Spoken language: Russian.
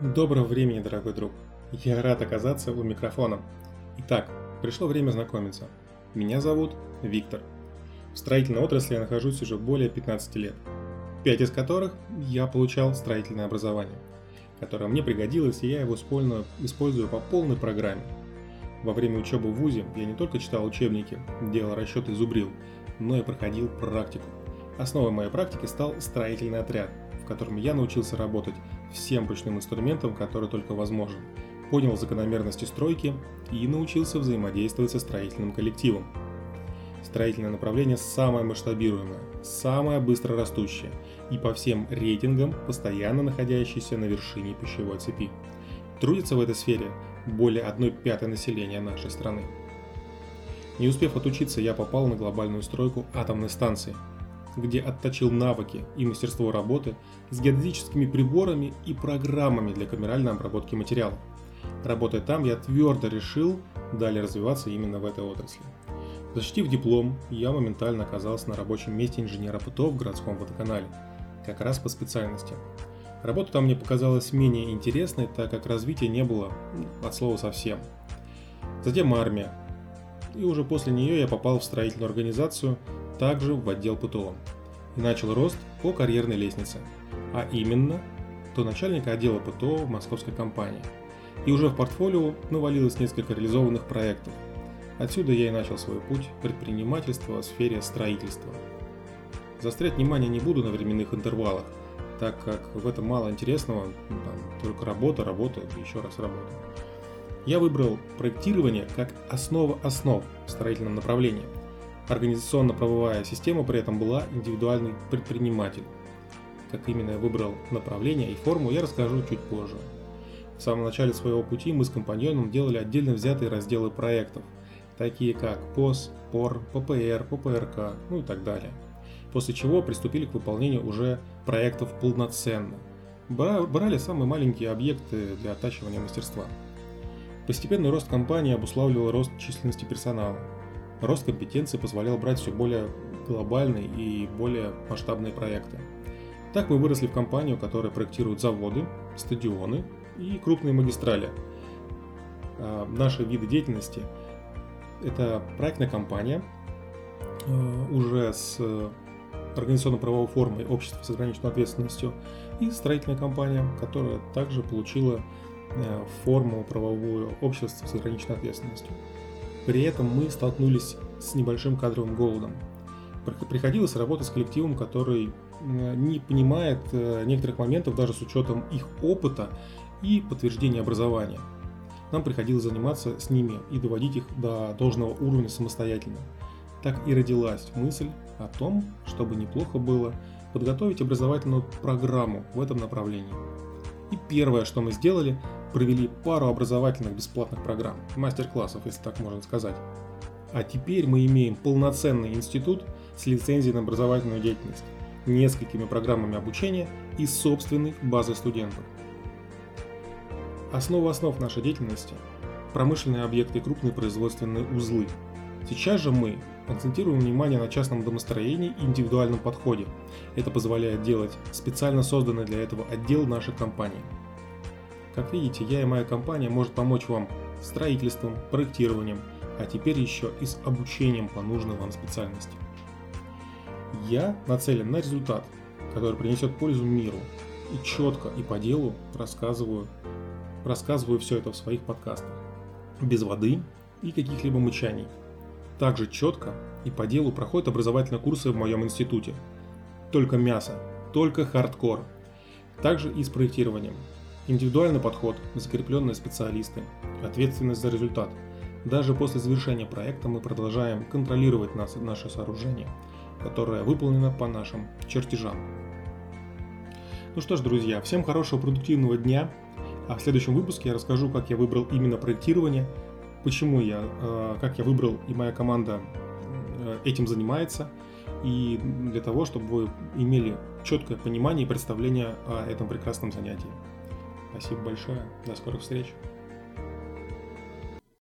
Доброго времени, дорогой друг. Я рад оказаться у микрофона. Итак, пришло время знакомиться. Меня зовут Виктор. В строительной отрасли я нахожусь уже более 15 лет, пять из которых я получал строительное образование, которое мне пригодилось, и я его использую по полной программе. Во время учебы в ВУЗе я не только читал учебники, делал расчеты зубрил, но и проходил практику. Основой моей практики стал строительный отряд, в котором я научился работать всем ручным инструментом, который только возможен, понял закономерности стройки и научился взаимодействовать со строительным коллективом. Строительное направление самое масштабируемое, самое быстро растущее и по всем рейтингам постоянно находящееся на вершине пищевой цепи. Трудится в этой сфере более 1 пятой населения нашей страны. Не успев отучиться, я попал на глобальную стройку атомной станции – где отточил навыки и мастерство работы с геодезическими приборами и программами для камеральной обработки материалов. Работая там, я твердо решил далее развиваться именно в этой отрасли. Защитив диплом, я моментально оказался на рабочем месте инженера ПТО в городском водоканале, как раз по специальности. Работа там мне показалась менее интересной, так как развития не было ну, от слова совсем. Затем армия. И уже после нее я попал в строительную организацию, также в отдел ПТО и начал рост по карьерной лестнице, а именно до начальника отдела ПТО в московской компании. И уже в портфолио навалилось несколько реализованных проектов. Отсюда я и начал свой путь предпринимательства в сфере строительства. Застрять внимание не буду на временных интервалах, так как в этом мало интересного, ну, там, только работа, работа и еще раз работа. Я выбрал проектирование как основа основ в строительном направлении – Организационно-правовая система при этом была индивидуальный предприниматель. Как именно я выбрал направление и форму, я расскажу чуть позже. В самом начале своего пути мы с компаньоном делали отдельно взятые разделы проектов, такие как ПОС, ПОР, ППР, ППРК, ну и так далее. После чего приступили к выполнению уже проектов полноценно. Брали самые маленькие объекты для оттачивания мастерства. Постепенный рост компании обуславливал рост численности персонала – Рост компетенции позволял брать все более глобальные и более масштабные проекты. Так мы выросли в компанию, которая проектирует заводы, стадионы и крупные магистрали. А, наши виды деятельности – это проектная компания, а, уже с организационно-правовой формой общества с ограниченной ответственностью, и строительная компания, которая также получила а, форму правовую общества с ограниченной ответственностью. При этом мы столкнулись с небольшим кадровым голодом. Приходилось работать с коллективом, который не понимает э, некоторых моментов даже с учетом их опыта и подтверждения образования. Нам приходилось заниматься с ними и доводить их до должного уровня самостоятельно. Так и родилась мысль о том, чтобы неплохо было подготовить образовательную программу в этом направлении. И первое, что мы сделали, провели пару образовательных бесплатных программ, мастер-классов, если так можно сказать. А теперь мы имеем полноценный институт с лицензией на образовательную деятельность, несколькими программами обучения и собственной базой студентов. Основа основ нашей деятельности – промышленные объекты и крупные производственные узлы. Сейчас же мы акцентируем внимание на частном домостроении и индивидуальном подходе. Это позволяет делать специально созданный для этого отдел нашей компании – как видите, я и моя компания может помочь вам строительством, проектированием, а теперь еще и с обучением по нужной вам специальности. Я нацелен на результат, который принесет пользу миру, и четко и по делу рассказываю, рассказываю все это в своих подкастах. Без воды и каких-либо мычаний. Также четко и по делу проходят образовательные курсы в моем институте. Только мясо, только хардкор. Также и с проектированием. Индивидуальный подход, закрепленные специалисты, ответственность за результат. Даже после завершения проекта мы продолжаем контролировать нас, наше сооружение, которое выполнено по нашим чертежам. Ну что ж, друзья, всем хорошего продуктивного дня. А в следующем выпуске я расскажу, как я выбрал именно проектирование, почему я, э, как я выбрал и моя команда э, этим занимается, и для того, чтобы вы имели четкое понимание и представление о этом прекрасном занятии. Спасибо большое. До скорых встреч.